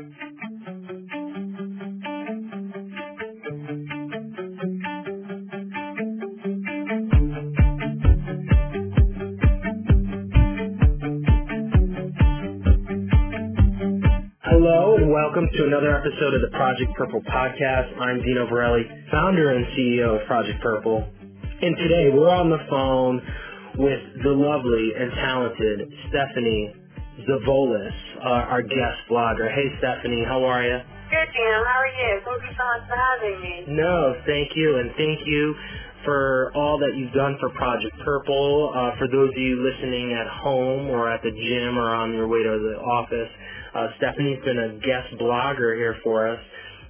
Hello and welcome to another episode of the Project Purple podcast. I'm Dino Verrelli, founder and CEO of Project Purple. And today we're on the phone with the lovely and talented Stephanie Zavolis, uh, our guest blogger. Hey Stephanie, how are you? Good, Dino. How are you? Thank you so much for having me. No, thank you, and thank you for all that you've done for Project Purple. Uh, for those of you listening at home or at the gym or on your way to the office, uh, Stephanie's been a guest blogger here for us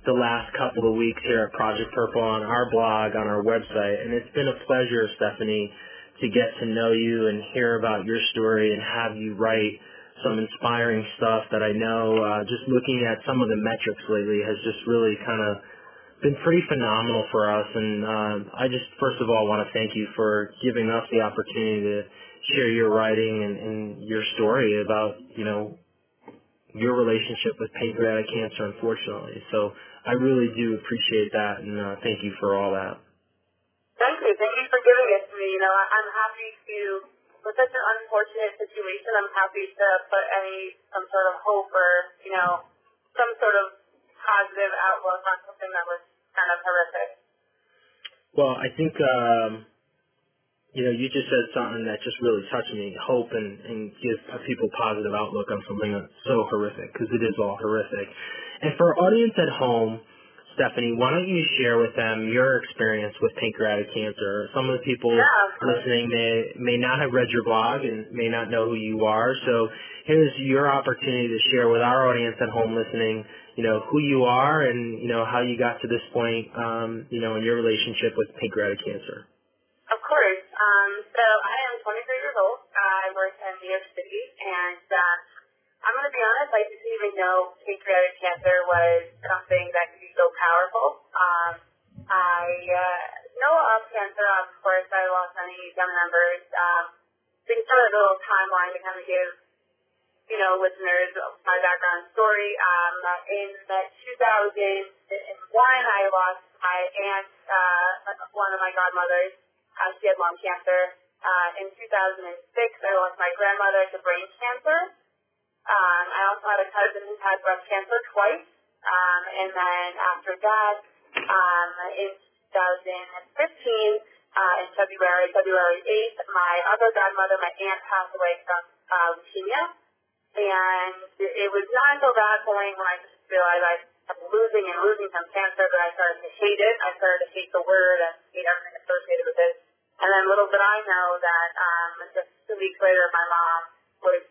the last couple of weeks here at Project Purple on our blog, on our website, and it's been a pleasure, Stephanie, to get to know you and hear about your story and have you write some inspiring stuff that I know uh, just looking at some of the metrics lately has just really kind of been pretty phenomenal for us and uh, I just first of all want to thank you for giving us the opportunity to share your writing and, and your story about you know your relationship with pancreatic cancer, unfortunately. So I really do appreciate that, and uh, thank you for all that. Thank you. Thank you for giving it to me. You know, I'm happy to, with such an unfortunate situation, I'm happy to put any, some sort of hope or, you know, some sort of positive outlook on something that was kind of horrific. Well, I think um, you know, you just said something that just really touched me. Hope and, and give people positive outlook on something that's so horrific because it is all horrific. And for our audience at home, Stephanie, why don't you share with them your experience with pancreatic cancer? Some of the people Yeah. listening may may not have read your blog and may not know who you are. So here's your opportunity to share with our audience at home listening, you know, who you are and you know how you got to this point, um, you know, in your relationship with pancreatic cancer. Of course. Um, so I am 23 years old. I work in New York City, and uh, I'm going to be honest, I didn't even know pancreatic cancer was something that so powerful. Um, I uh, know of cancer, of course. I lost many family members. Um, think sort of a little timeline to kind of give, you know, listeners my background story. Um, in the 2001, I lost my aunt, uh, one of my godmothers. Uh, she had lung cancer. Uh, in 2006, I lost my grandmother to brain cancer. Um, I also had a cousin who had breast cancer twice. Um, and then after that, um, in 2015, uh, in February, February 8th, my other godmother, my aunt, passed away from uh, leukemia. And it was not until that point when I just realized I was losing and losing from cancer that I started to hate it. I started to hate the word and hate everything associated with it. And then little did I know that um, just two weeks later, my mom was,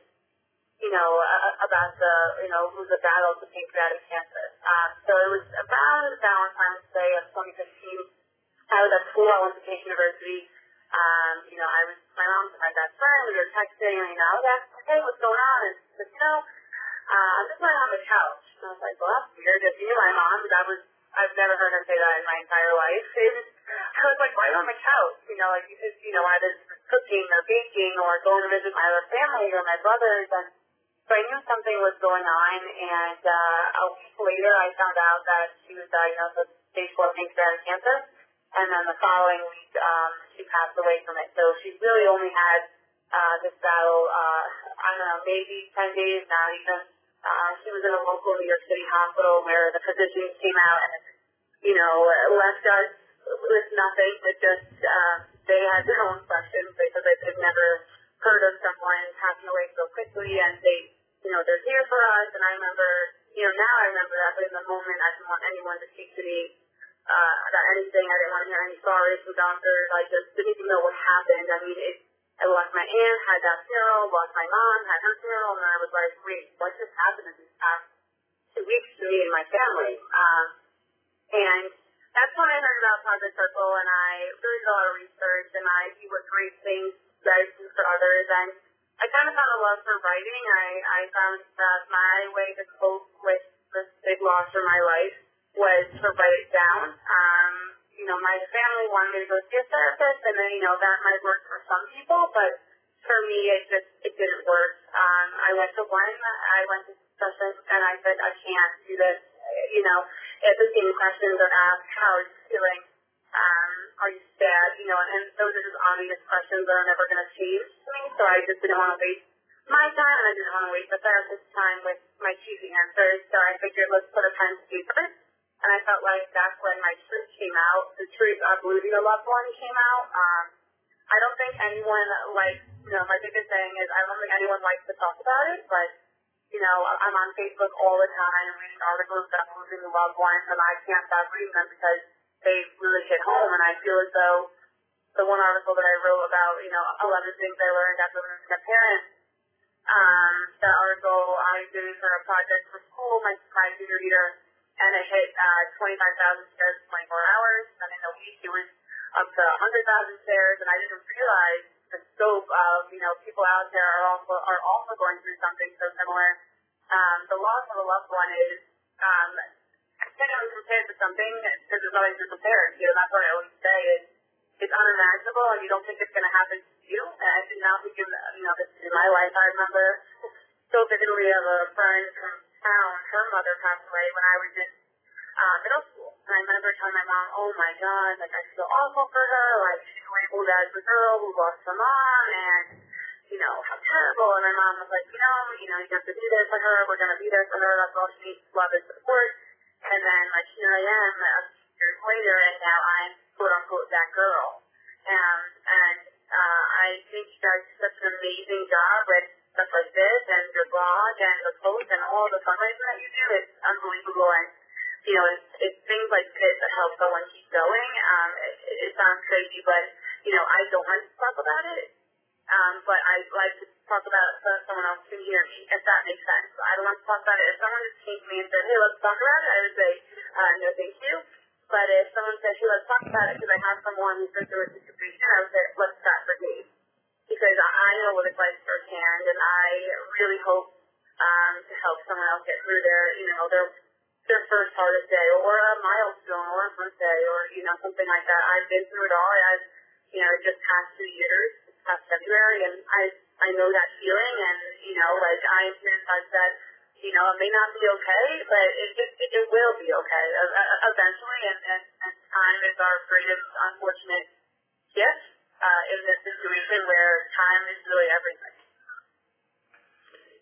you know, uh, about to, you know, lose a battle to pancreatic cancer. Um, so it was about Valentine's Day of 2015. I was at school. I went to Pace University. Um, you know, I was my mom was my best friend. We were texting, and you know, I was asking, hey, what's going on? And she said, you know, uh, I'm just lying on the couch. And I was like, well, that's weird. If you knew my mom, that was I've never heard her say that in my entire life. It was, I was like right on the couch, you know, like because you know either cooking or baking or going to visit my other family or my brothers, and so I knew something was going on. And uh, a week later, I found out that she was diagnosed with stage four pancreatic cancer, and then the following week, um, she passed away from it. So she really only had uh, this battle. Uh, I don't know, maybe ten days, not even. Uh, she was in a local New York City hospital where the physicians came out and, you know, left us with nothing. It just, uh, they had their own questions. That they've never heard of someone passing away so quickly and they, you know, they're here for us. And I remember, you know, now I remember that, but in the moment I didn't want anyone to speak to me, uh, about anything. I didn't want to hear any stories from doctors. I just didn't even know what happened. I mean, it, I lost my aunt, had that funeral, lost my mom, had her funeral, and I was like, wait, what just happened in these past two weeks to me and my family? Um, and that's when I heard about Project Purple, and I really did a lot of research, and I see what great things you guys do for others, and I kind of found a love for writing. I, I found that my way to cope with this big loss in my life was to write it down. Um, you know, my family wanted me to go see a therapist, and then, you know, that might work for some people, but for me, it just, it didn't work. Um, I went to one, I went to session, and I said, I can't do this. You know, if the same questions are asked, how are you feeling? Um, are you sad? You know, and those are just obvious questions that are never going to change to me, so I just didn't want to waste my time, and I didn't want to waste the therapist's time with my cheesy answers, so I figured let's put a pen to paper. And I felt like that's when my truth came out. The truth of losing a loved one came out. Um, I don't think anyone likes, you know, my biggest thing is I don't think anyone likes to talk about it, but, you know, I'm on Facebook all the time reading articles about losing loved ones, and I can't stop reading them because they really hit home, and I feel as though the one article that I wrote about, you know, 11 things I learned after losing a parent, um, that article I did for a project for school, my, my junior year, and it hit uh, 25,000 shares in 24 hours, and in a week it was up to 100,000 shares, and I didn't realize the scope of, you know, people out there are also, are also going through something so similar. Um, the loss of a loved one is, um, kind of compared to something, because there's nothing to compare it to, that's what I always say is, it's unimaginable, and you don't think it's going to happen to you, and I did not think, you know, this in my life, I remember. So vividly of a friend from town, her mother passed away when I was in uh, middle school. And I remember telling my mom, oh my god, like I feel awful for her, like she's labeled as the girl. Who lost her mom, and you know, how terrible. And my mom was like, you know, you know, you have to be there for her, we're going to be there for her, that's all she needs, love and support. And then, like, here I am a few years later, and now I'm, quote unquote, that girl. Um, and uh, I think you guys do such an amazing job with stuff like this, and your blog, and the post, and all the fundraising that you do. It's unbelievable, and you know, it's, it's things like this that help someone keep going. Um, it, it sounds crazy, but, you know, I don't like to talk about it. Um, but I like to talk about it so someone else can hear me, if that makes sense. I don't want to talk about it. If someone just came to me and said, hey, let's talk about it, I would say, uh, no, thank you. But if someone said, hey, let's talk about it because I have someone who's been through a situation, I would say, let's chat for me. Because I know what it's like firsthand, and I really hope um, to help someone else get through their, you know, their their first hardest day or a milestone or a birthday or, you know, something like that. I've been through it all as, you know, just past two years, past February, and I I know that feeling, and, you know, like I have said, you know, it may not be okay, but it it, it will be okay eventually, and, and, and time is our greatest unfortunate gift uh, in this situation where time is really everything.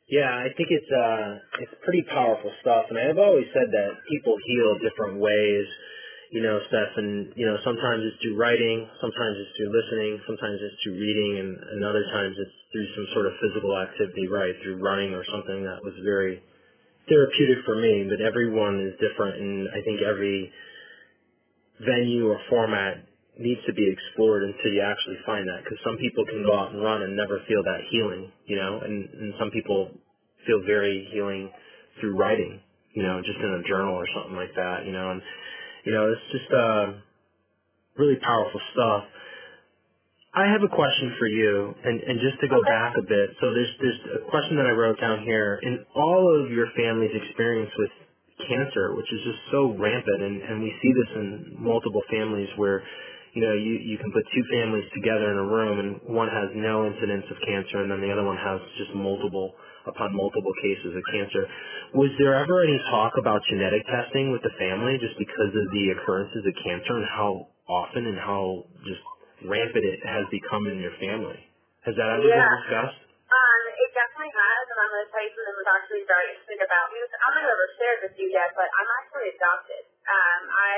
Yeah, I think it's uh it's pretty powerful stuff, and I've always said that people heal different ways. You know, Steph, and you know sometimes it's through writing, sometimes it's through listening, sometimes it's through reading, and, and other times it's through some sort of physical activity, right? Through running or something that was very therapeutic for me. But everyone is different, and I think every venue or format needs to be explored until you actually find that. Because some people can go out and run and never feel that healing, you know, and, and some people feel very healing through writing, you know, just in a journal or something like that, you know, and you know, it's just uh, really powerful stuff. I have a question for you, and, and just to go okay. back a bit. So there's there's a question that I wrote down here. In all of your family's experience with cancer, which is just so rampant, and, and we see this in multiple families where you know, you, you can put two families together in a room and one has no incidence of cancer and then the other one has just multiple upon multiple cases of cancer. Was there ever any talk about genetic testing with the family just because of the occurrences of cancer and how often and how just rampant it has become in your family? Has that ever yeah. been discussed? Um, it definitely has, and I'm going to tell you something that was actually very interesting about me. I'm not ever shared with you yet, but I'm actually adopted. Um, I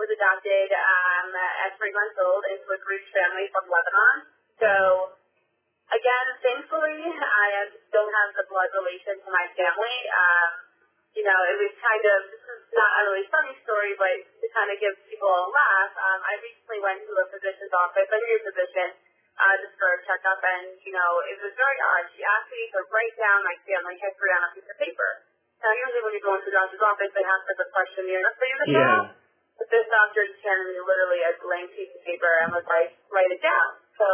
was adopted um, at three months old into a Greek family from Lebanon. So, again, thankfully, I don't have the blood relation to my family. Um, you know, it was kind of, this is not a really funny story, but to kind of give people a laugh, um, I recently went to a physician's office, a new physician, uh, just for a checkup, and, you know, it was very odd. She asked me to write down my family history on a piece of paper. Now, usually when you go into the doctor's office, they have to the questionnaire for you to fill yeah. out. But this doctor handed me literally a blank piece of paper and was like, write it down. So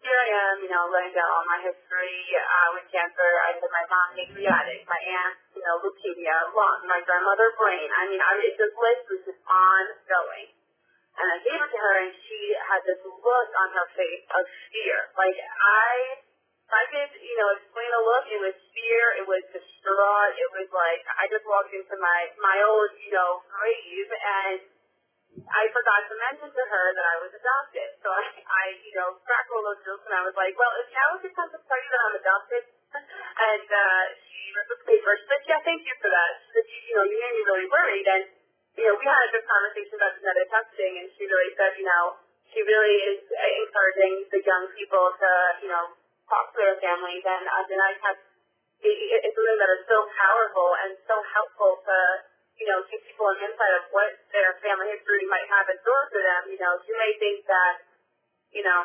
here I am, you know, writing down all my history uh, with cancer. I said my mom pancreatic, my aunt, you know, leukemia, lung, my grandmother brain. I mean, I, it, this list was just ongoing. And I gave it to her, and she had this look on her face of fear. Like I if I could, you know, explain a look, it was fear, it was distraught, it was like I just walked into my my old, you know, grave and I forgot to mention to her that I was adopted. So I, I you know, cracked all those jokes and I was like, well, if now is the time to tell you that I'm adopted. And uh, she ripped the paper. She said, yeah, thank you for that. She said, you know, you made me really worried. And, you know, we had a good conversation about genetic testing and she really said, you know, she really is encouraging the young people to, you know, talk to their families. And uh, genetic test is something that is so powerful and so helpful to you know, give people an insight of what their family history might have in store for them. You know, you may think that, you know,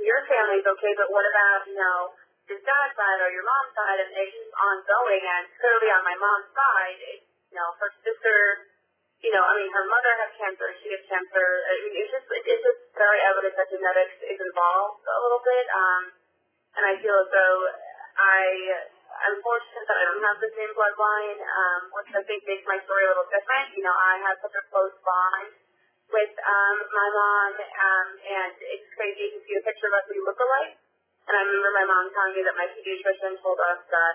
your family's okay, but what about, you know, your dad's side or your mom's side, and it's just ongoing. And clearly on my mom's side, it, you know, her sister, you know, I mean, her mother had cancer, she had cancer. I mean, it's just, it's just very evident that genetics is involved a little bit. Um, and I feel as though I I'm fortunate that I don't have the same bloodline, um, which I think makes my story a little different. You know, I have such a close bond with um, my mom, um, and it's crazy to see a picture of us we look alike. And I remember my mom telling me that my pediatrician told us that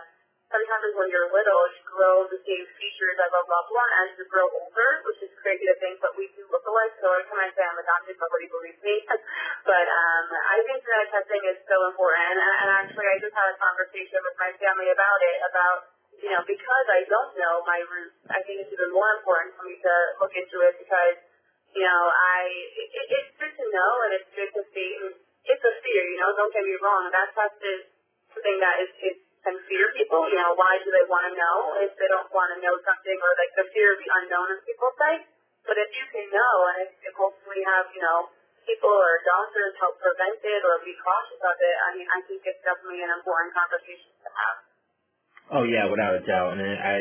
sometimes when you're little, you grow the same features of a loved one as you grow older, which is crazy to think, but we do look alike. So every time I say I'm adopted, nobody believes me. but um, I think genetic testing is so important. And, and actually, I just had a conversation with my family about it, about you know, because I don't know my roots, I think it's even more important for me to look into it because, you know, I it, it's good to know and it's good to see. It's a fear, you know. Don't get me wrong. That test is something that is, is can fear people. You know, why do they want to know if they don't want to know something or like the fear of the unknown, as people say. But if you can know and if you hopefully have, you know, people or doctors help prevent it or be cautious of it, I mean, I think it's definitely an important conversation to have. Oh yeah, without a doubt. And I,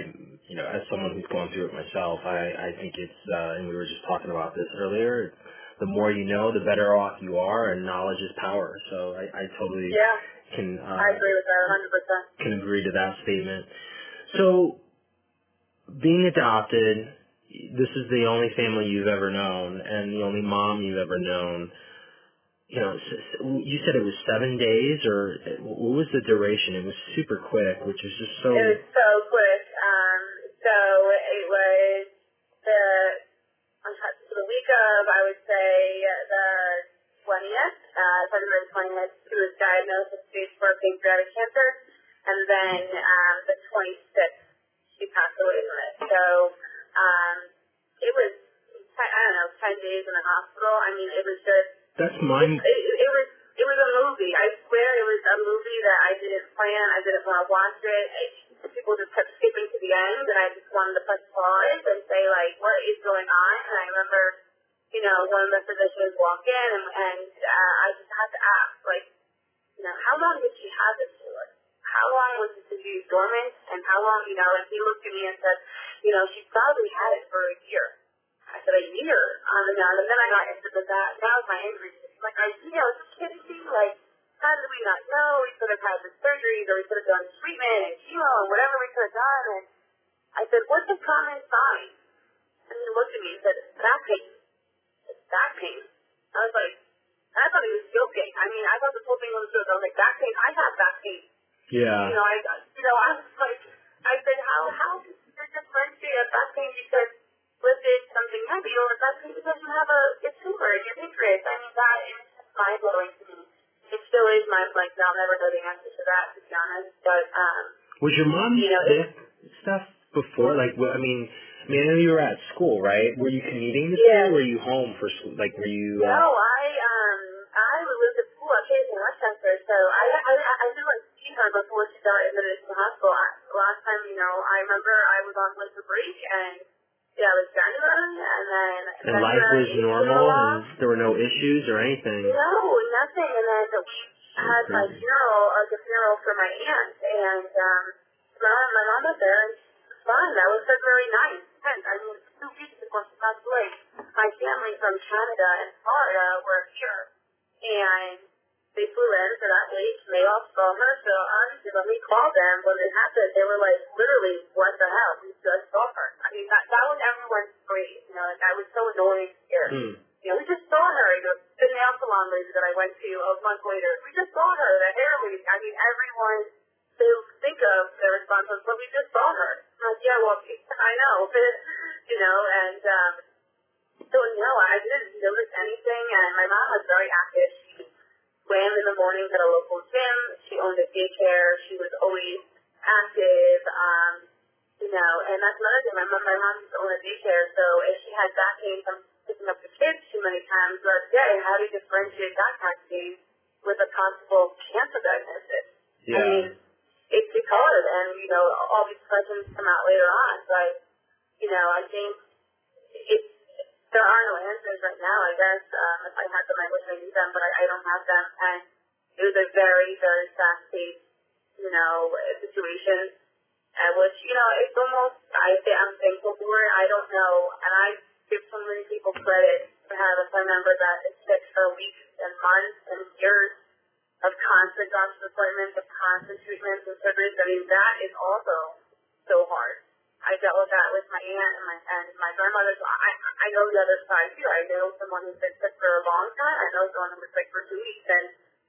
you know, as someone who's going through it myself, I, I think it's, uh, and we were just talking about this earlier. The more you know, the better off you are, and knowledge is power. So I, I totally yeah can uh, I agree with that 100%. can agree to that statement. So, being adopted, this is the only family you've ever known, and the only mom you've ever known. You know, you said it was seven days, or what was the duration? It was super quick, which is just so. It was so quick. Um, so it was the on the week of, I would say the 20th, uh, February 20th, she was diagnosed with stage 4 pancreatic cancer, and then um, the 26th, she passed away from it. So um, it was, I don't know, 10 days in the hospital. I mean, it was just... That's mind... It, it, it was it was a movie. I swear it was a movie that I didn't plan. I didn't want to watch it. I, people just kept skipping to the end, and I just wanted to press pause and say, like, what is going on? And I remember you know, one of the physicians walk in and, and uh, I just had to ask, like, you know, how long did she have this for? How long was this disease dormant? And how long, you know, and he looked at me and said, you know, she probably had it for a year. I said, a year? Um, and, and then I got into the, that, that was my injury. Like, are you know, just kidding me? Like, how did we not know? We could have had the surgeries or we could have done treatment and chemo and whatever we could have done. And I said, what's the common sign? And he looked at me and said, back pain back pain. I was like, I thought he was joking. I mean, I thought this whole thing was a joke. I was like, back pain? I have back pain. Yeah. You know, I, you know, I was like, I said, how, how does it differentiate a back pain because lifted something heavy or back pain because you have a, a tumor in your pancreas? I mean, that is mind blowing to me. It still is my, like, I'll never know the answer to that, to be honest. But, um, was your mom you know, sick stuff before? Like, well, I mean, mean, I know you were at school, right? Were you commuting to yeah. school? Or were you home for school? Like, were you? Uh... No, I um, I was at school at Pace in Westchester, so I I I didn't see her before she got admitted to the hospital. Last time, you know, I remember I was on winter break and. Yeah, it was January, and then and life was normal, and there were no issues or anything. No, nothing. And then we had my funeral, like the funeral for my aunt, and um, my mom, my mom was there, and fine. That was February 9th, 10th. I mean, two weeks before she passed away. My family from Canada and Florida were here, and they flew in for that week, and they all saw her. So honestly, when we called them, when it happened, they were like, literally, what the hell? We just saw her. I mean, that, that was everyone's great. You know, like, I was so annoyed here. Mm. You know, we just saw her. You know, the nail salon lady that I went to a month later. We just saw her, the hair lady. I mean, everyone they think of their response was, but we just saw her. I'm like, yeah, well, I know, you know, and um, so no, I didn't notice anything, and my mom was very active. She swam in the mornings at a local gym. She owned a daycare. She was always active. Um, you know, and that's another thing. My mom, my mom used to own a daycare, so if she had back pain from picking up the kids too many times throughout the day, how do you differentiate of pain with a possible cancer diagnosis? Yeah. I mean, it's, it's and you know, all these questions come out later on. But you know, I think it's there are no answers right now. I guess um, if I had them, I wish I knew them, but I, I don't have them. And it was a very, very fast-paced, you know, situation. Uh, which you know, it's almost I say I'm thankful for it. I don't know, and I give so many people credit for having a family member that is sick for weeks and months and years of constant doctor's appointments, of constant treatments and surgeries. I mean, that is also so hard. I dealt with that with my aunt and my and my grandmother. So I I know the other side too. I know someone who's been sick for a long time. I know someone who was sick for two weeks, and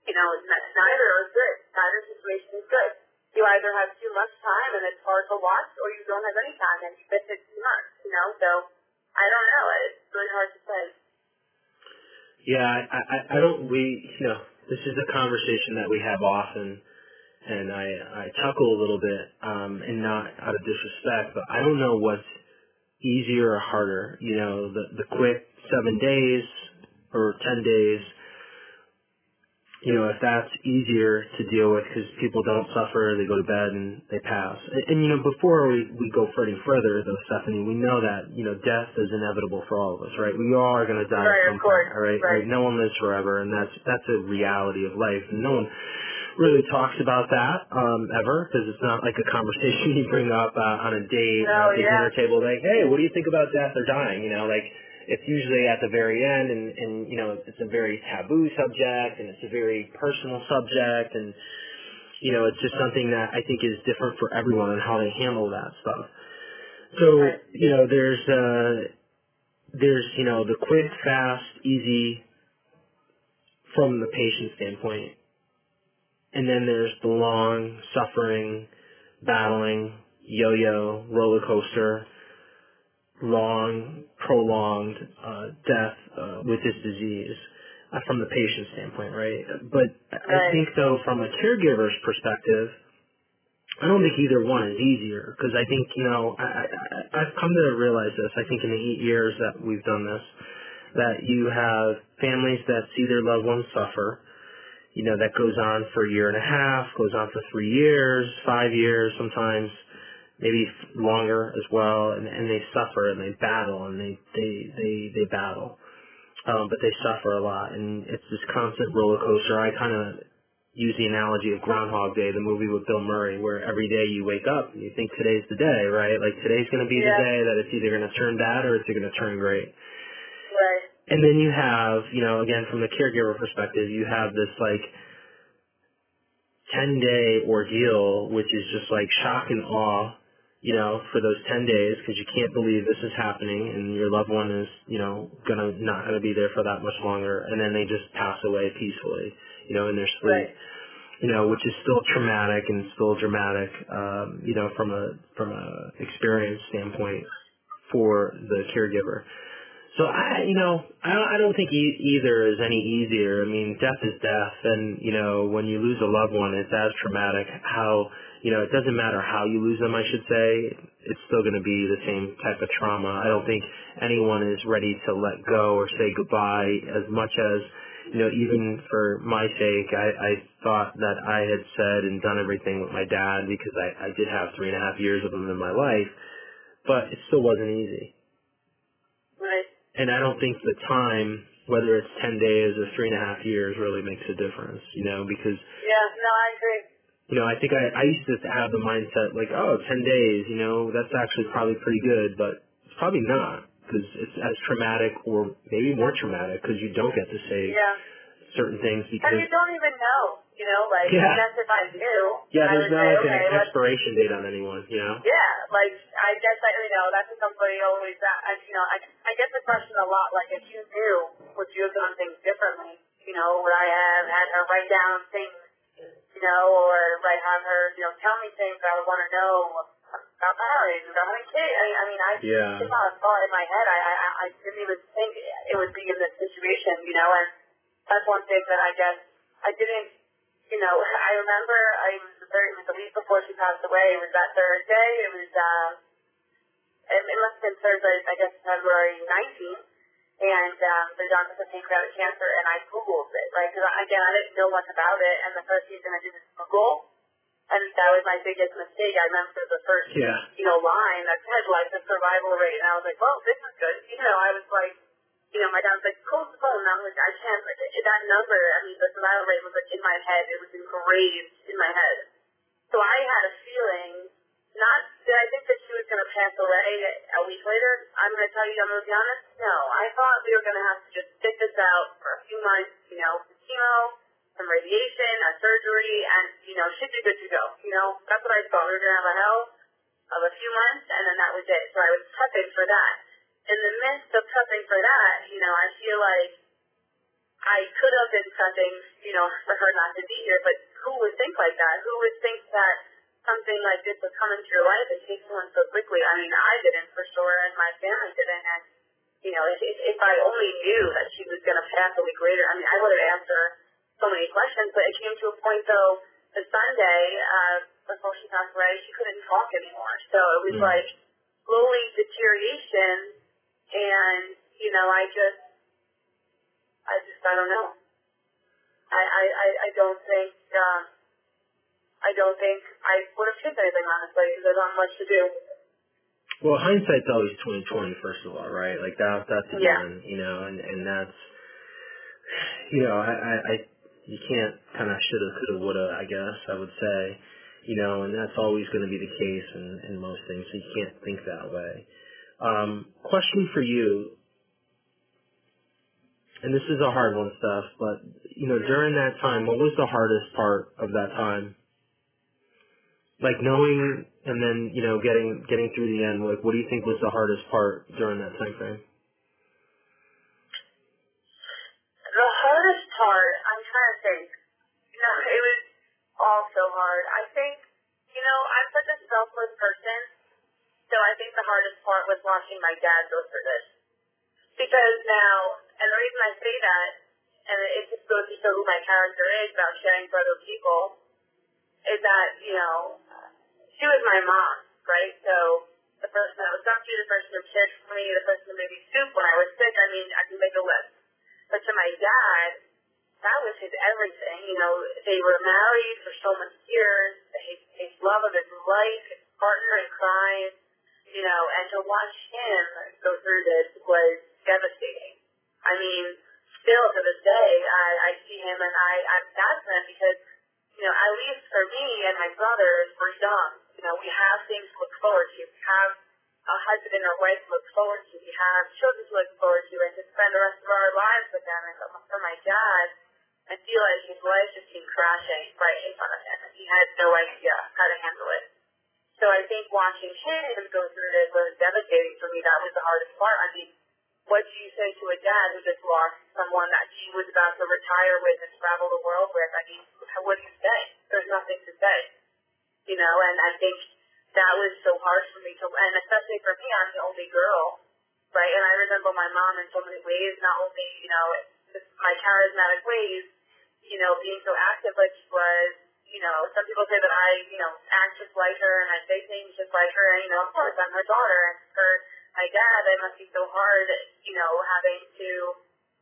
you know, neither is good. Neither situation is good. You either have too much time and it's hard to watch, or you don't have any time and you miss it too much. You know, so I don't know. It's really hard to say. Yeah, I, I, I don't. We, you know, this is a conversation that we have often, and I, I chuckle a little bit, um, and not out of disrespect, but I don't know what's easier or harder. You know, the the quick seven days or ten days you know, if that's easier to deal with because people don't suffer, they go to bed and they pass. And, and you know, before we, we go any further, though, Stephanie, we know that, you know, death is inevitable for all of us, right? We all are going to die right, at some point, all right? right? Like, no one lives forever, and that's, that's a reality of life. And no one really talks about that, um, ever, because it's not like a conversation you bring up, uh, on a date no, or at the yeah. dinner table, like, hey, what do you think about death or dying? You know, like, it's usually at the very end and, and you know it's a very taboo subject and it's a very personal subject and you know it's just something that I think is different for everyone and how they handle that stuff. So you know there's uh there's you know the quick, fast, easy from the patient standpoint, and then there's the long, suffering, battling, yo-yo, roller coaster long, prolonged uh, death uh, with this disease uh, from the patient standpoint, right? But I think, though, from a caregiver's perspective, I don't think either one is easier because I think, you know, I, I, I've come to realize this, I think in the eight years that we've done this, that you have families that see their loved ones suffer, you know, that goes on for a year and a half, goes on for three years, five years sometimes, maybe longer as well, and, and they suffer and they battle and they they they they battle, um, but they suffer a lot, and it's this constant roller coaster. I kind of use the analogy of Groundhog Day, the movie with Bill Murray, where every day you wake up and you think today's the day, right? Like today's going to be yeah. the day that it's either going to turn bad or it's going to turn great. Right. And then you have, you know, again from the caregiver perspective, you have this like 10 day ordeal, which is just like shock and awe you know, for those 10 days because you can't believe this is happening and your loved one is, you know, gonna, not gonna be there for that much longer and then they just pass away peacefully, you know, in their sleep. Right. You know, which is still traumatic and still dramatic, um, you know, from a, from a experience standpoint for the caregiver. So I, you know, I don't, I don't think e- either is any easier. I mean, death is death, and you know, when you lose a loved one, it's as traumatic. How, you know, it doesn't matter how you lose them. I should say, it's still going to be the same type of trauma. I don't think anyone is ready to let go or say goodbye as much as, you know, even for my sake, I, I thought that I had said and done everything with my dad because I, I did have three and a half years of him in my life, but it still wasn't easy. And I don't think the time, whether it's ten days or three and a half years, really makes a difference. You know, because yeah, no, I agree. You know, I think I I used to have the mindset like, oh, ten days. You know, that's actually probably pretty good, but it's probably not because it's as traumatic or maybe more traumatic because you don't get to say yeah. certain things because and you don't even know. You know, like yeah. that's if I knew. Yeah, there's not say, like okay, an expiration date on anyone. You know. Yeah, like I guess I you know that's what somebody always that I you know I I get the question a lot like if you knew would you have done things differently you know, would I have had her write down things, you know, or write have her, you know, tell me things that I would want to know about marriage, about having kids. I mean, I mean, I yeah. just a thought in my head. I, I, I didn't even think it would be in this situation, you know, and that's one thing that I guess I didn't, you know, I remember I was the very, it was the week before she passed away. It was that Thursday. It was, um, it, it must have been Thursday, I guess February 19th and um, the doctor said pancreatic cancer, and I Googled it, right? Because again, I didn't know much about it, and the first reason I did was Google, and that was my biggest mistake. I remember the first, yeah. you know, line that said like the survival rate, and I was like, well, this is good. You know, I was like, you know, my dad was like, close the phone. And I was like, I can't. Like, That number, I mean, the survival rate was like in my head. It was engraved in my head. So I had a feeling not did I think that she was going to pass away a week later. I'm going to tell you, I'm going to be honest. No, I thought we were going to have to just sit this out for a few months, you know, chemo, some radiation, a surgery, and you know, she'd be good to go. You know, that's what I thought. We were going to have a hell of a few months, and then that was it. So I was prepping for that. In the midst of prepping for that, you know, I feel like I could have been prepping, you know, for her not to be here, but who would think like that? Who would think that something like this would come into your life and take someone so quickly. I mean, I didn't for sure, and my family didn't. And you know, if, if I only knew that she was going to pass a week later, I mean, I would have asked her so many questions. But it came to a point though, the Sunday uh, before she passed away, she couldn't talk anymore. So it was mm. like slowly deterioration, and you know, I just, I just, I don't know. I, I, I, I don't think. Um, I don't think I would have picked anything honestly because there's not much to do. Well, hindsight's always twenty twenty. First of all, right? Like that. That's a yeah. given, you know, and and that's you know, I I, I you can't kind of shoulda, coulda, woulda. I guess I would say, you know, and that's always going to be the case in in most things. So you can't think that way. Um, question for you, and this is a hard one, Steph, but you know, during that time, what was the hardest part of that time? like knowing and then you know getting getting through the end like what do you think was the hardest part during that time frame? The hardest part i'm trying to think. No, it was all so hard. I think you know i'm such a selfless person so i think the hardest part was watching my dad go through this because now and the reason i say that and it just goes to show who my character is about sharing for other people is that, you know, she was my mom, right? So the person that was dumped the person who cared for me, the person who made me soup when I was sick, I mean, I can make a list. But to my dad, that was his everything. You know, they were married for so many years, his, his love of his life, his partner in crime, you know, and to watch him go through this was devastating. I mean, still to this day, I, I see him and I, I'm sad for him because you know, at least for me and my brothers, we're young. You know, we have things to look forward to. We have a husband and a wife to look forward to. We have children to look forward to and to spend the rest of our lives with them. And for my dad, I feel like his life just came crashing right in front of him. He had no idea how to handle it. So I think watching him go through this was devastating for me. That was the hardest part. I mean, what do you say to a dad who just lost someone that he was about to retire with and travel the world with? I mean, what do you say? There's nothing to say. You know, and I think that was so hard for me to, and especially for me, I'm the only girl, right? And I resemble my mom in so many ways, not only, you know, my charismatic ways, you know, being so active like she was, you know, some people say that I, you know, act just like her and I say things just like her, and, you know, of course, I'm her daughter, and for my dad, it must be so hard, you know, having to,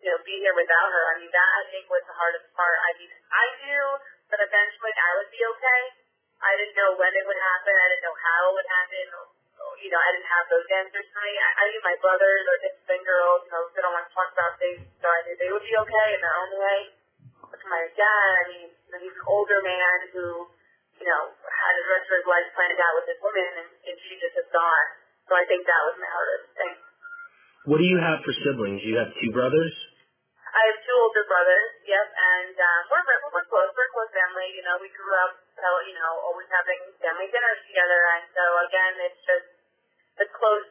you know, be here without her. I mean, that I think was the hardest part. I mean, I knew that eventually I would be okay. I didn't know when it would happen. I didn't know how it would happen. You know, I didn't have those answers for me. I, I knew my brothers or distant girls, you know, they don't want to talk about things, so I knew they would be okay in their own way. My dad, I mean, you know, an older man who, you know, had the rest of his life planned out with this woman, and, and she just is gone. So I think that was my hardest thing. What do you have for siblings? You have two brothers? I have two older brothers, yep, and uh, we're, we're close. We're a close family. You know, we grew up, you know, always having family dinners together, and so again, it's just the close,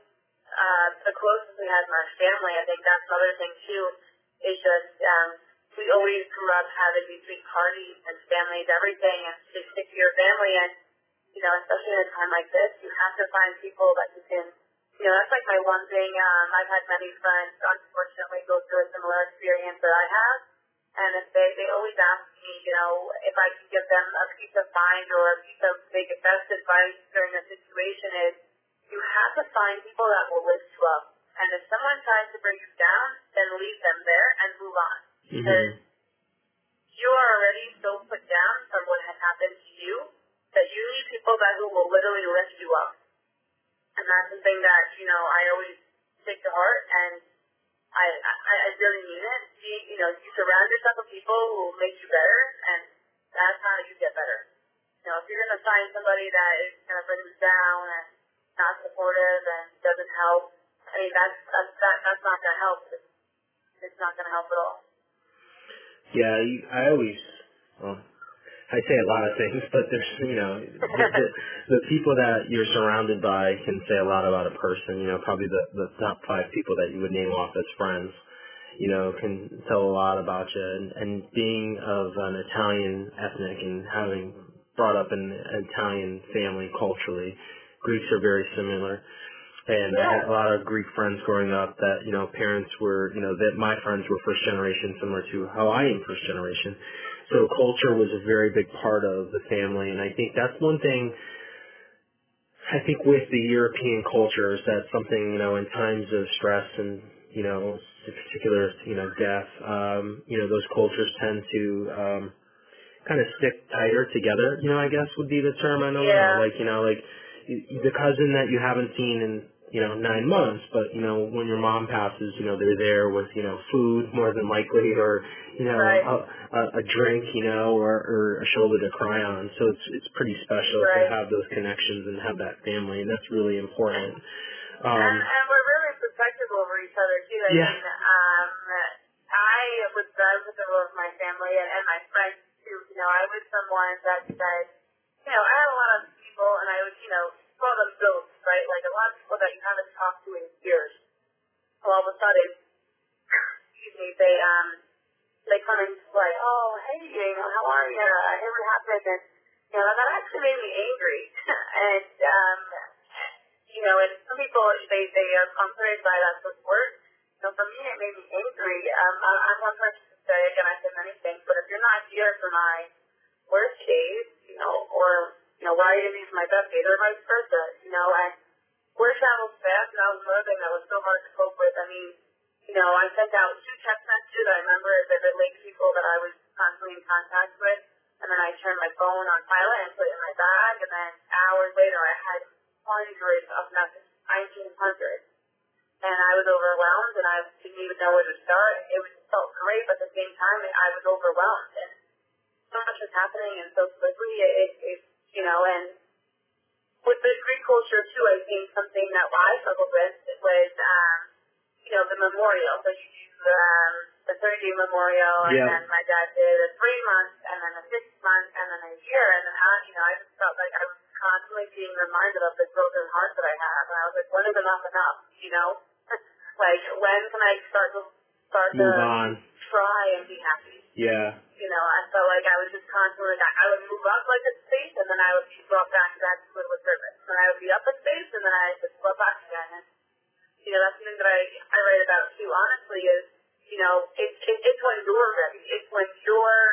uh, the closest we have in our family. I think that's another thing too. Is just um, we always grew up having these big parties and families, everything, and to stick to your family. And, you know, especially in a time like this, you have to find people that you can, you know, that's like my one thing. Um, I've had many friends, unfortunately, go through a similar experience that I have. And if they, they always ask me, you know, if I can give them a piece of mind or a piece of maybe best advice during the situation is you have to find people that will lift you up. And if someone tries to bring you down, then leave them there and move on. Mm-hmm. Because you are already so put down from what has happened to you that you need people that who will literally lift you up. And that's something that, you know, I always take to heart and I, I, I really mean it. You, you know, you surround yourself with people who will make you better and that's how you get better. You know, if you're going to find somebody that is going to bring you down and not supportive and doesn't help, I mean, that's, that's, that, that's not going to help. It's, it's not going to help at all. Yeah, I always, well, I say a lot of things, but there's, you know, the, the, the people that you're surrounded by can say a lot about a person. You know, probably the, the top five people that you would name off as friends, you know, can tell a lot about you. And, and being of an Italian ethnic and having brought up in an Italian family culturally, Greeks are very similar. And I had a lot of Greek friends growing up that, you know, parents were, you know, that my friends were first generation similar to how I am first generation. So culture was a very big part of the family. And I think that's one thing, I think with the European cultures, that's something, you know, in times of stress and, you know, in particular, you know, death, um, you know, those cultures tend to, um, kind of stick tighter together, you know, I guess would be the term. I don't Yeah. know. Like, you know, like the cousin that you haven't seen in, you know, nine months, but, you know, when your mom passes, you know, they're there with, you know, food more than likely or, you know, Right. a, a, a drink, you know, or, or a shoulder to cry on. So it's, it's pretty special Right. to have those connections and have that family, and that's really important. Um, and, and we're really protective over each other too. I Yeah. mean, um, I was protective of my family and, and my friends too. You know, I was someone that said, you know, I had a lot of people, and I would, you know, call them ghosts, right? Like a lot of people that you haven't talked to in years. All of a sudden, excuse me, they um, they come and like, oh, hey, you know, how are you? Hear what happened, and you know, that actually made me angry. and um, you know, and some people they they are comforted by that support. So for me, it made me angry. Um, I, I'm one person to say, and I said many things, but if you're not here for my worst days, you know, or you know, why are you my best days, or vice versa, you know, and word travels fast, and that was thing that was so hard to cope with. I mean, you know, I sent out two text messages. I remember vividly people that I was constantly in contact with, and then I turned my phone on silent and put it in my bag, and then hours later I had hundreds of messages, 1900. And I was overwhelmed, and I didn't even know where to start. It was felt great, but at the same time, I was overwhelmed, and so much was happening, and so quickly, it, it, it you know, and with the Greek culture too, I think something that I struggled with was, um, you know, the memorial. So you do um, the 30 day memorial, and Yeah. then my dad did a three month, and then a six month, and then a year, and then I, you know, I just felt like I was constantly being reminded of this broken heart that I have, and I was like, when is enough enough? You know, like when can I start to start move to on. try and be happy? Yeah. you know, I felt like I was just constantly, I I would move up like a space and then I would be brought back to that political service. And I would be up a space and then I would be brought back again. And, you know, that's something that I, I write about too, honestly, is, you know, it, it, it's when you're ready. It's when you're,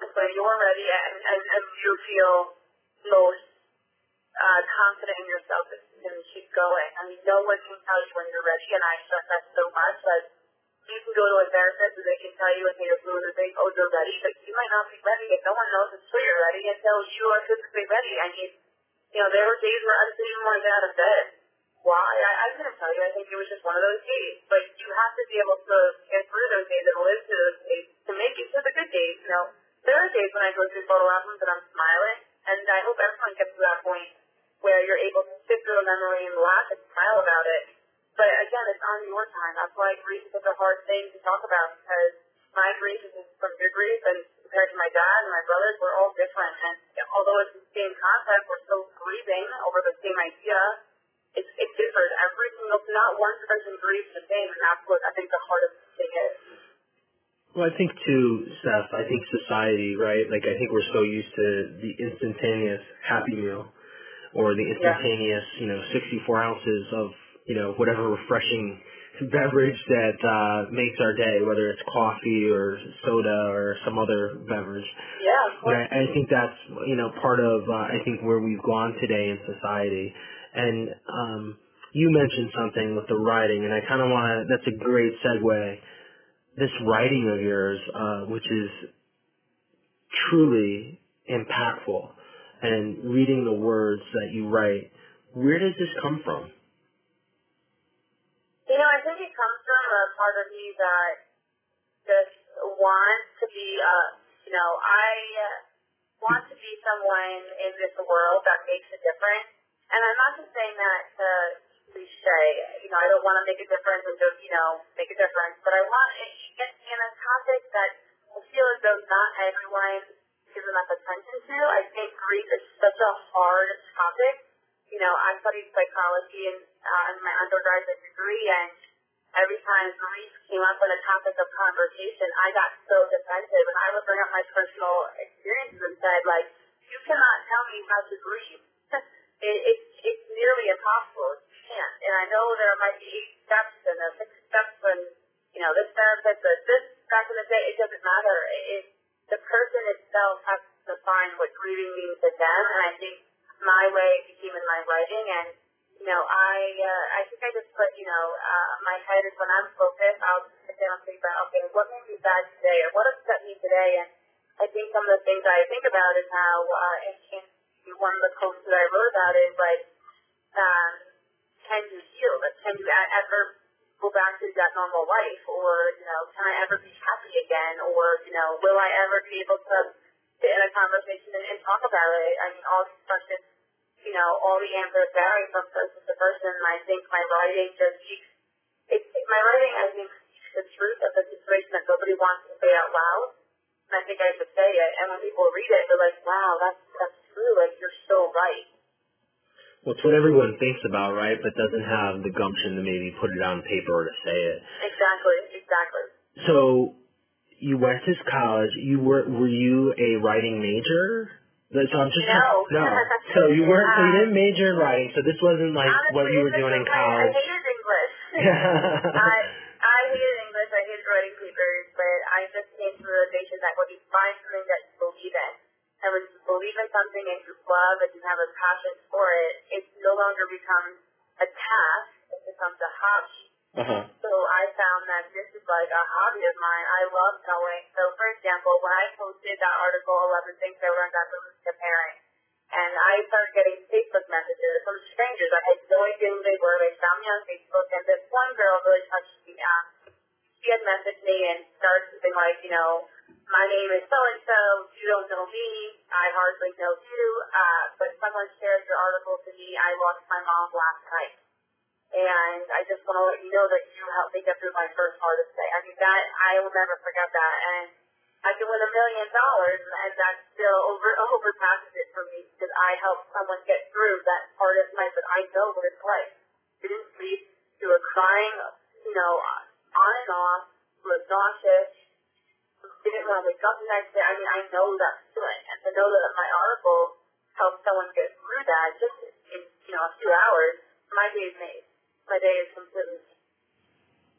it's when you're ready and, and, and you feel most uh, confident in yourself and, and keep going. I mean, no one can tell you when you're ready, and I stress that so much. Like, you can go to a therapist and they can tell you when you're fluid or they, oh, you're ready, but you might not be ready if no one knows until you're ready until you are physically ready. I mean, you know, there were days where I didn't even want to get out of bed. Why? I, I couldn't tell you. I think it was just one of those days. But you have to be able to get through those days and live through those days to make it to the good days. You know, there are days when I go through photo albums and I'm smiling, and I hope everyone gets to that point where you're able to sit through a memory and laugh and smile about it. But again, it's on your time. That's why grief is such a hard thing to talk about because my grief is from your grief and compared to my dad and my brothers, we're all different. And although it's the same concept, we're still grieving over the same idea. It's, it differs. Every single, not one person grieves the same, and that's what I think the hardest thing is. Well, I think too, Steph. I think society, right? Like I think we're so used to the instantaneous Happy Meal, or the instantaneous, yeah. you know, 64 ounces of, you know, whatever refreshing beverage that uh, makes our day, whether it's coffee or soda or some other beverage. Yeah. And I, I think that's, you know, part of, uh, I think where we've gone today in society. And um, you mentioned something with the writing, and I kind of want to, that's a great segue. This writing of yours, uh, which is truly impactful, and reading the words that you write, where does this come from? You know, I think it comes from a part of me that just wants to be, uh, you know, I uh, want to be someone in this world that makes a difference. And I'm not just saying that to cliche. You know, I don't want to make a difference and just, you know, make a difference. But I want it in a topic that I feel as though not everyone gives enough attention to. I think grief is such a hard topic you know, I studied psychology in, uh, in my undergraduate degree, and every time grief came up in a topic of conversation, I got so defensive, and I would bring up my personal experiences and said, like, you cannot tell me how to grieve. it, it, it's nearly impossible. You can't. And I know there might be eight steps and a six steps and, you know, this therapist, but this, back in the day, it doesn't matter. It, it, the person itself has to define what grieving means to them, and I think my way became in my writing and you know, I uh, I think I just put, you know, uh, my head is when I'm focused, I'll sit down and think about, okay, what made me sad today, or what upset me today, and I think some of the things I think about is how, uh, and, one of the quotes that I wrote about is like, um, can you heal? Like, can you ever go back to that normal life, or you know, can I ever be happy again, or you know, will I ever be able to sit in a conversation and, and talk about it. I mean, all these questions, you know, all the answers vary from person to person. And I think my writing just speaks, it, it, my writing, I think, speaks the truth of the situation that nobody wants to say out loud. And I think I should say it. And when people read it, they're like, wow, that's, that's true. Like, you're so right. Well, it's what everyone thinks about, right? But doesn't have the gumption to maybe put it on paper or to say it. Exactly, exactly. So you went to college. You were were you a writing major? So I'm just no. no. So you weren't. So you didn't um, major in writing. So this wasn't like Honestly, what you were doing in college. I hated English. I I hated English. I hated writing papers. But I just came to the realization that when you find something that you believe in, and when you believe in something and you love and you have a passion for it, it no longer becomes a task. It becomes a hobby. Uh-huh. So I found that this is like a hobby of mine. I love knowing. So for example, when I posted that article, 11 Things I Learned After Losing a Parent, and I started getting Facebook messages from strangers. I had no idea who they were. They found me on Facebook, and this one girl really touched me. Um, she had messaged me and started something like, you know, my name is so and so. You don't know me. I hardly know you. Uh, but someone shared your article to me. I lost my mom last night and I just want to let you know that you helped me get through my first hardest day. I mean, that, I will never forget that, and I can win a million dollars, and that still over overpasses it for me, because I helped someone get through that hardest night that I know what it's like. Didn't sleep, you were crying, you know, on and off, was nauseous, didn't want to wake up the next day. I mean, I know that feeling, and to know that my article helped someone get through that just in, you know, a few hours, my day is made my day is completely.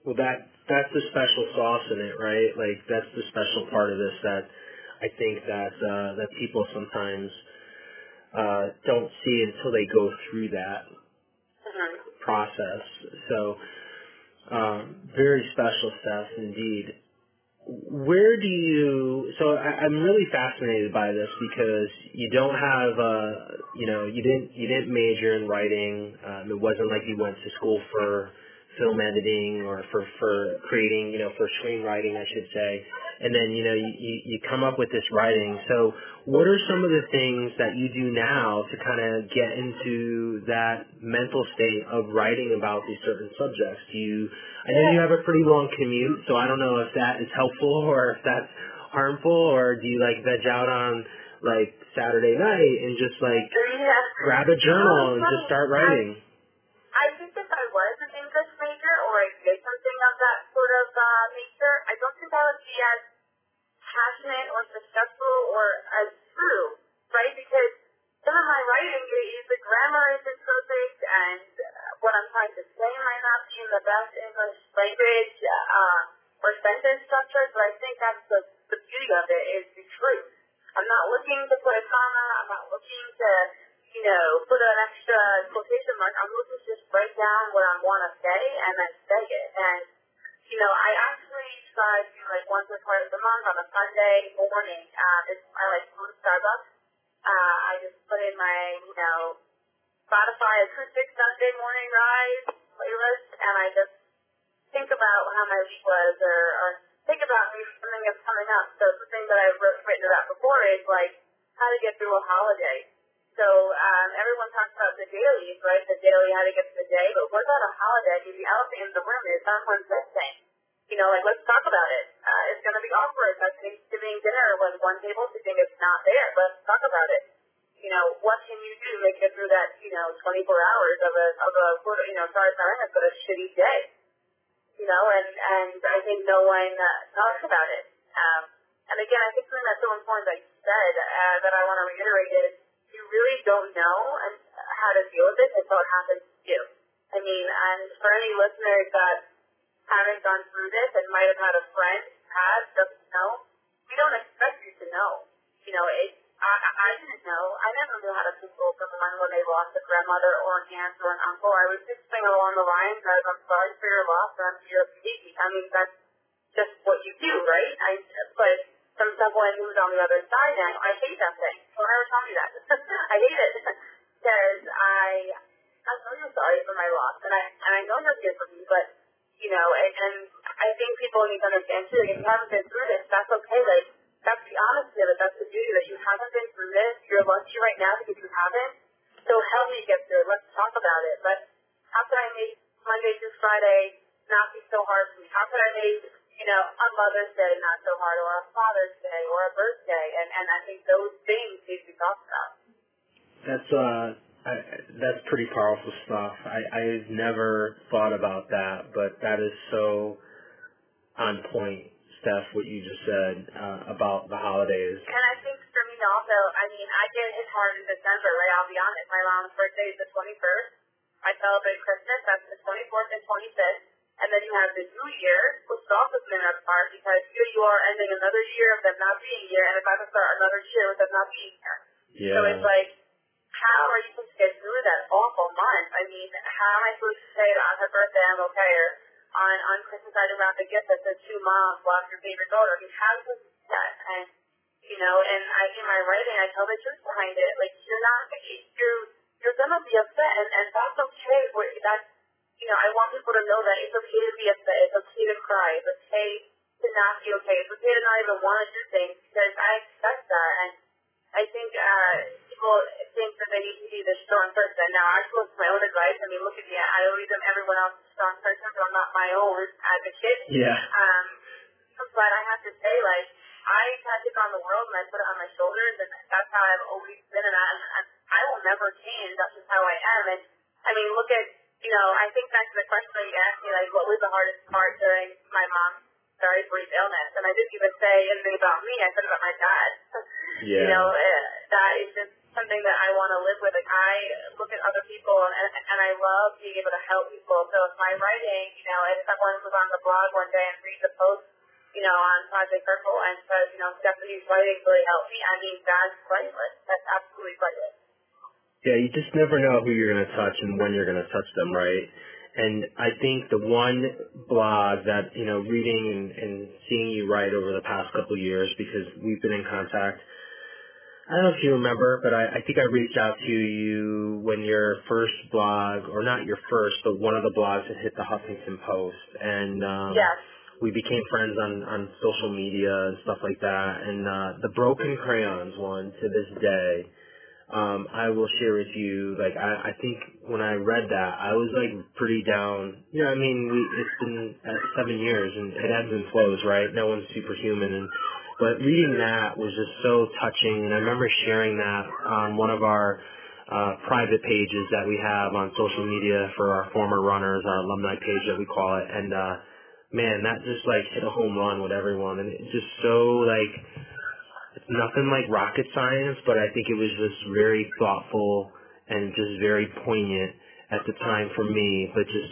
Well, that that's the special sauce in it, right? Like that's the special part of this that I think that uh, that people sometimes uh, don't see until they go through that mm-hmm. process. So, um, very special stuff indeed where do you so I, i'm really fascinated by this because you don't have uh you know you didn't you didn't major in writing. Um it wasn't like you went to school for film editing or for for creating you know for screenwriting i should say and then you know you you come up with this writing. So what are some of the things that you do now to kind of get into that mental state of writing about these certain subjects? Do you i know you have a pretty long commute so i don't know if that is helpful or if that's harmful or do you like veg out on like saturday night and just like yeah. grab a journal and just start writing? I think if I was an English major or I did something of that sort of uh, nature, I don't think I would be as passionate or successful or as true, right? Because some of my writing, the grammar isn't perfect, and what I'm trying to say might not be in the best English language uh, or sentence structure, but I think that's the, the beauty of it is the truth. I'm not looking to put a comma. I'm not looking to, you know, put an extra quotation mark. I'm looking to just break down what I want to say and then say it. And, you know, I actually try to, like, once or twice a month on a Sunday morning, uh, it's, I like to Starbucks. Uh, I just put in my, you know, Spotify acoustic Sunday morning rise playlist, and I just think about how my week was, or, or think about maybe something that's coming up. So the thing that I've written about before is like how to get through a holiday. So um, everyone talks about the dailies, right? The daily, how to get through the day. But what about a holiday? The elephant in the room is someone's missing. You know, like let's talk about it. Going to be awkward. That's Thanksgiving dinner when one table sitting is not there. Let's talk about it. You know, what can you do to make it through that, you know, 24 hours of a, of a, you know, sorry, sorry, but a shitty day? you know, and, and I think no one uh, talks about it. Um, and again, I think something that's so important, like you said, uh, that I want to reiterate is you really don't know how to deal with it until it happens to you. I mean, and for any listeners that haven't gone through this and might have had a friend has doesn't know, we don't expect you to know. You know, it, I, I didn't know. I never knew how to console someone when they lost a grandmother or an aunt or an uncle. I was just saying along the lines of, I'm sorry for your loss I'm here to you. I mean, that's just what you do, right? I, but from someone who's on the other side now, I hate that thing. Don't ever tell me that. I hate it because I, I know you're sorry for my loss and I, and I know you're here for me, but you know, and, and I think people need to understand too, you haven't been through this, that's okay. Like, that's the honesty of it. That's the beauty that you haven't been through this. You're lucky right now because you haven't. So help me get through it. Let's talk about it. But how can I make Monday through Friday not be so hard for me? How can I make, you know, a Mother's Day not so hard or a Father's Day or a birthday? And, and I think those things need to be talked about. That's, uh, I, that's pretty powerful stuff. I, I've never thought about that, but that is so on point Steph, what you just said uh, about the holidays. And I think for me also, I mean, I get hit hard in December, right? I'll be honest. My mom's birthday is the 21st. I celebrate Christmas. That's the 24th and 25th. And then you have the New Year, which is also coming up hard because here you are ending another year of them not being here, and about to start another year with them not being here. Yeah. So it's like, how are you supposed to get through that awful month? I mean, how am I supposed to say that on her birthday I'm okay, or on, on Christmas I didn't wrap a gift that says two moms lost your favorite daughter. Mean, how does that? And, you know, and I, in my writing, I tell the truth behind it. Like, you're not, you're, you're gonna be upset, and, and that's okay. That's, you know, I want people to know that it's okay to be upset. It's okay to cry. It's okay to not be okay. It's okay to not even want to do things because I expect that. And I think, uh, people think that they need to be this strong person. Now, I suppose my own advice. I mean, look at me. I always am everyone else's strong person, but I'm not my own advocate. Yeah. Um, but I have to say, like, I take on the world and I put it on my shoulders, and that's how I've always been, and I, I will never change. That's just how I am. And I mean, look at, you know, I think back to the question that you asked me, like, what was the hardest part during my mom's very brief illness, and I didn't even say anything about me. I said about my dad. Yeah. you know, uh, that is just something that I want to live with. Like I look at other people and, and I love being able to help people. So if my writing, you know, if someone was on the blog one day and reads a post, you know, on Project Purple and says, you know, Stephanie's writing really helped me, I mean, that's priceless. That's absolutely priceless. Yeah, you just never know who you're going to touch and when you're going to touch them, right? And I think the one blog that, you know, reading and, and seeing you write over the past couple of years, because we've been in contact, I don't know if you remember, but I, I think I reached out to you when your first blog, or not your first, but one of the blogs that hit the Huffington Post, and um, yes. we became friends on on social media and stuff like that. And uh, the Broken Crayons one to this day um, I will share with you, like, I, I think when I read that, I was, like, pretty down. You know, I mean, we, it's been uh, seven years, and it ebbs and flows, right? No one's superhuman, and but reading that was just so touching, and I remember sharing that on one of our uh, private pages that we have on social media for our former runners, our alumni page that we call it, and uh, man, that just like hit a home run with everyone, and it's just so like it's nothing like rocket science, but I think it was just very thoughtful and just very poignant at the time for me, but just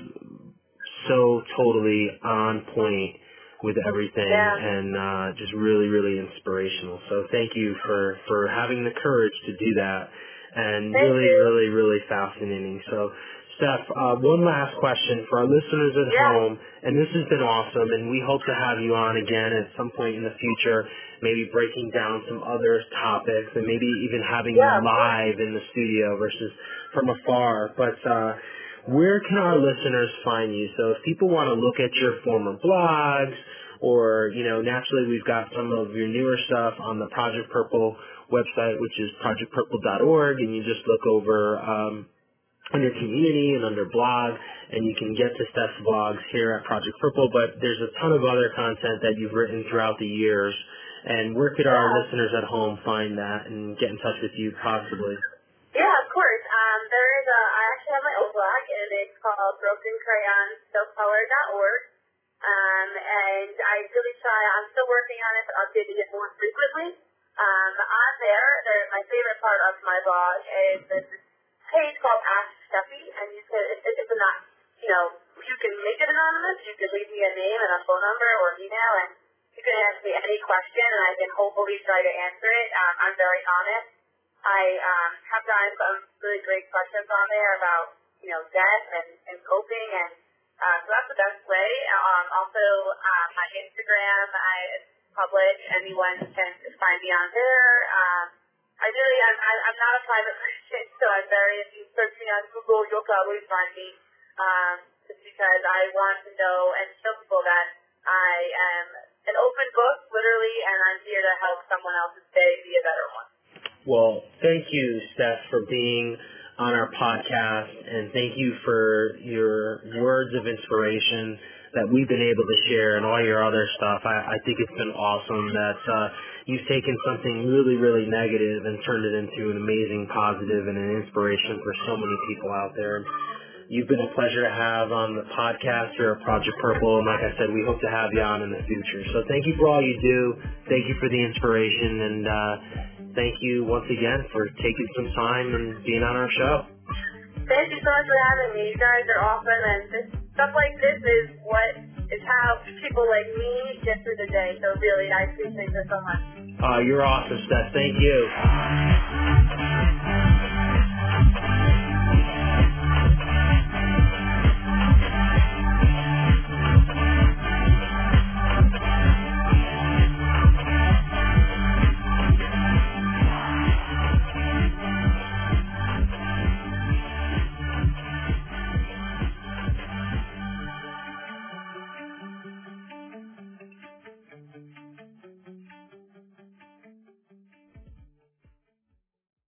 so totally on point with everything Yeah. and uh, just really, really inspirational. So thank you for, for having the courage to do that and Thank really, you. really, really fascinating. So Steph, uh, one last question for our listeners at Yeah. home, and this has been awesome, and we hope to have you on again at some point in the future, maybe breaking down some other topics, and maybe even having Yeah, you live in the studio versus from afar. But uh, where can our listeners find you? So if people want to look at your former blogs, or you know, naturally we've got some of your newer stuff on the Project Purple website, which is projectpurple.org, and you just look over. Um, under community and under blog, and you can get to Steph's blogs here at Project Purple, but there's a ton of other content that you've written throughout the years. And where could our Yeah. listeners at home find that and get in touch with you possibly? Yeah, of course. Um, there is a, I actually have my own blog, called brokencrayonsstillcolor.org. Um, and I really try, I'm still working on it, but updating it more frequently. Um, on there, there, my favorite part of my blog is this page called Ask Steffi, and you can, it, it, it's not, you know, you can make it anonymous, you can leave me a name and a phone number or email, and you can ask me any question, and I can hopefully try to answer it. Um, I'm very honest. I um, have gotten some really great questions on there about, you know, death and, and coping, and uh, so that's the best way. Um, also, um, my Instagram, I it's public. Anyone can find me on there. Um, I really, I'm, I'm not a private person, so I'm very, if you search me on Google, you'll probably find me, um, just because I want to know and show people that I am an open book, literally, and I'm here to help someone else's day be a better one. Well, thank you, Steph, for being on our podcast, and thank you for your words of inspiration that we've been able to share and all your other stuff. I, I think it's been awesome that uh, you've taken something really, really negative and turned it into an amazing positive and an inspiration for so many people out there. You've been a pleasure to have on the podcast here at Project Purple, and like I said, we hope to have you on in the future. So thank you for all you do. Thank you for the inspiration, and uh, thank you once again for taking some time and being on our show. Thank you so much for having me. You guys are awesome, and this, stuff like this is what is how people like me get through the day. So really, I appreciate this so much. Uh, you're awesome, Steph. Thank you.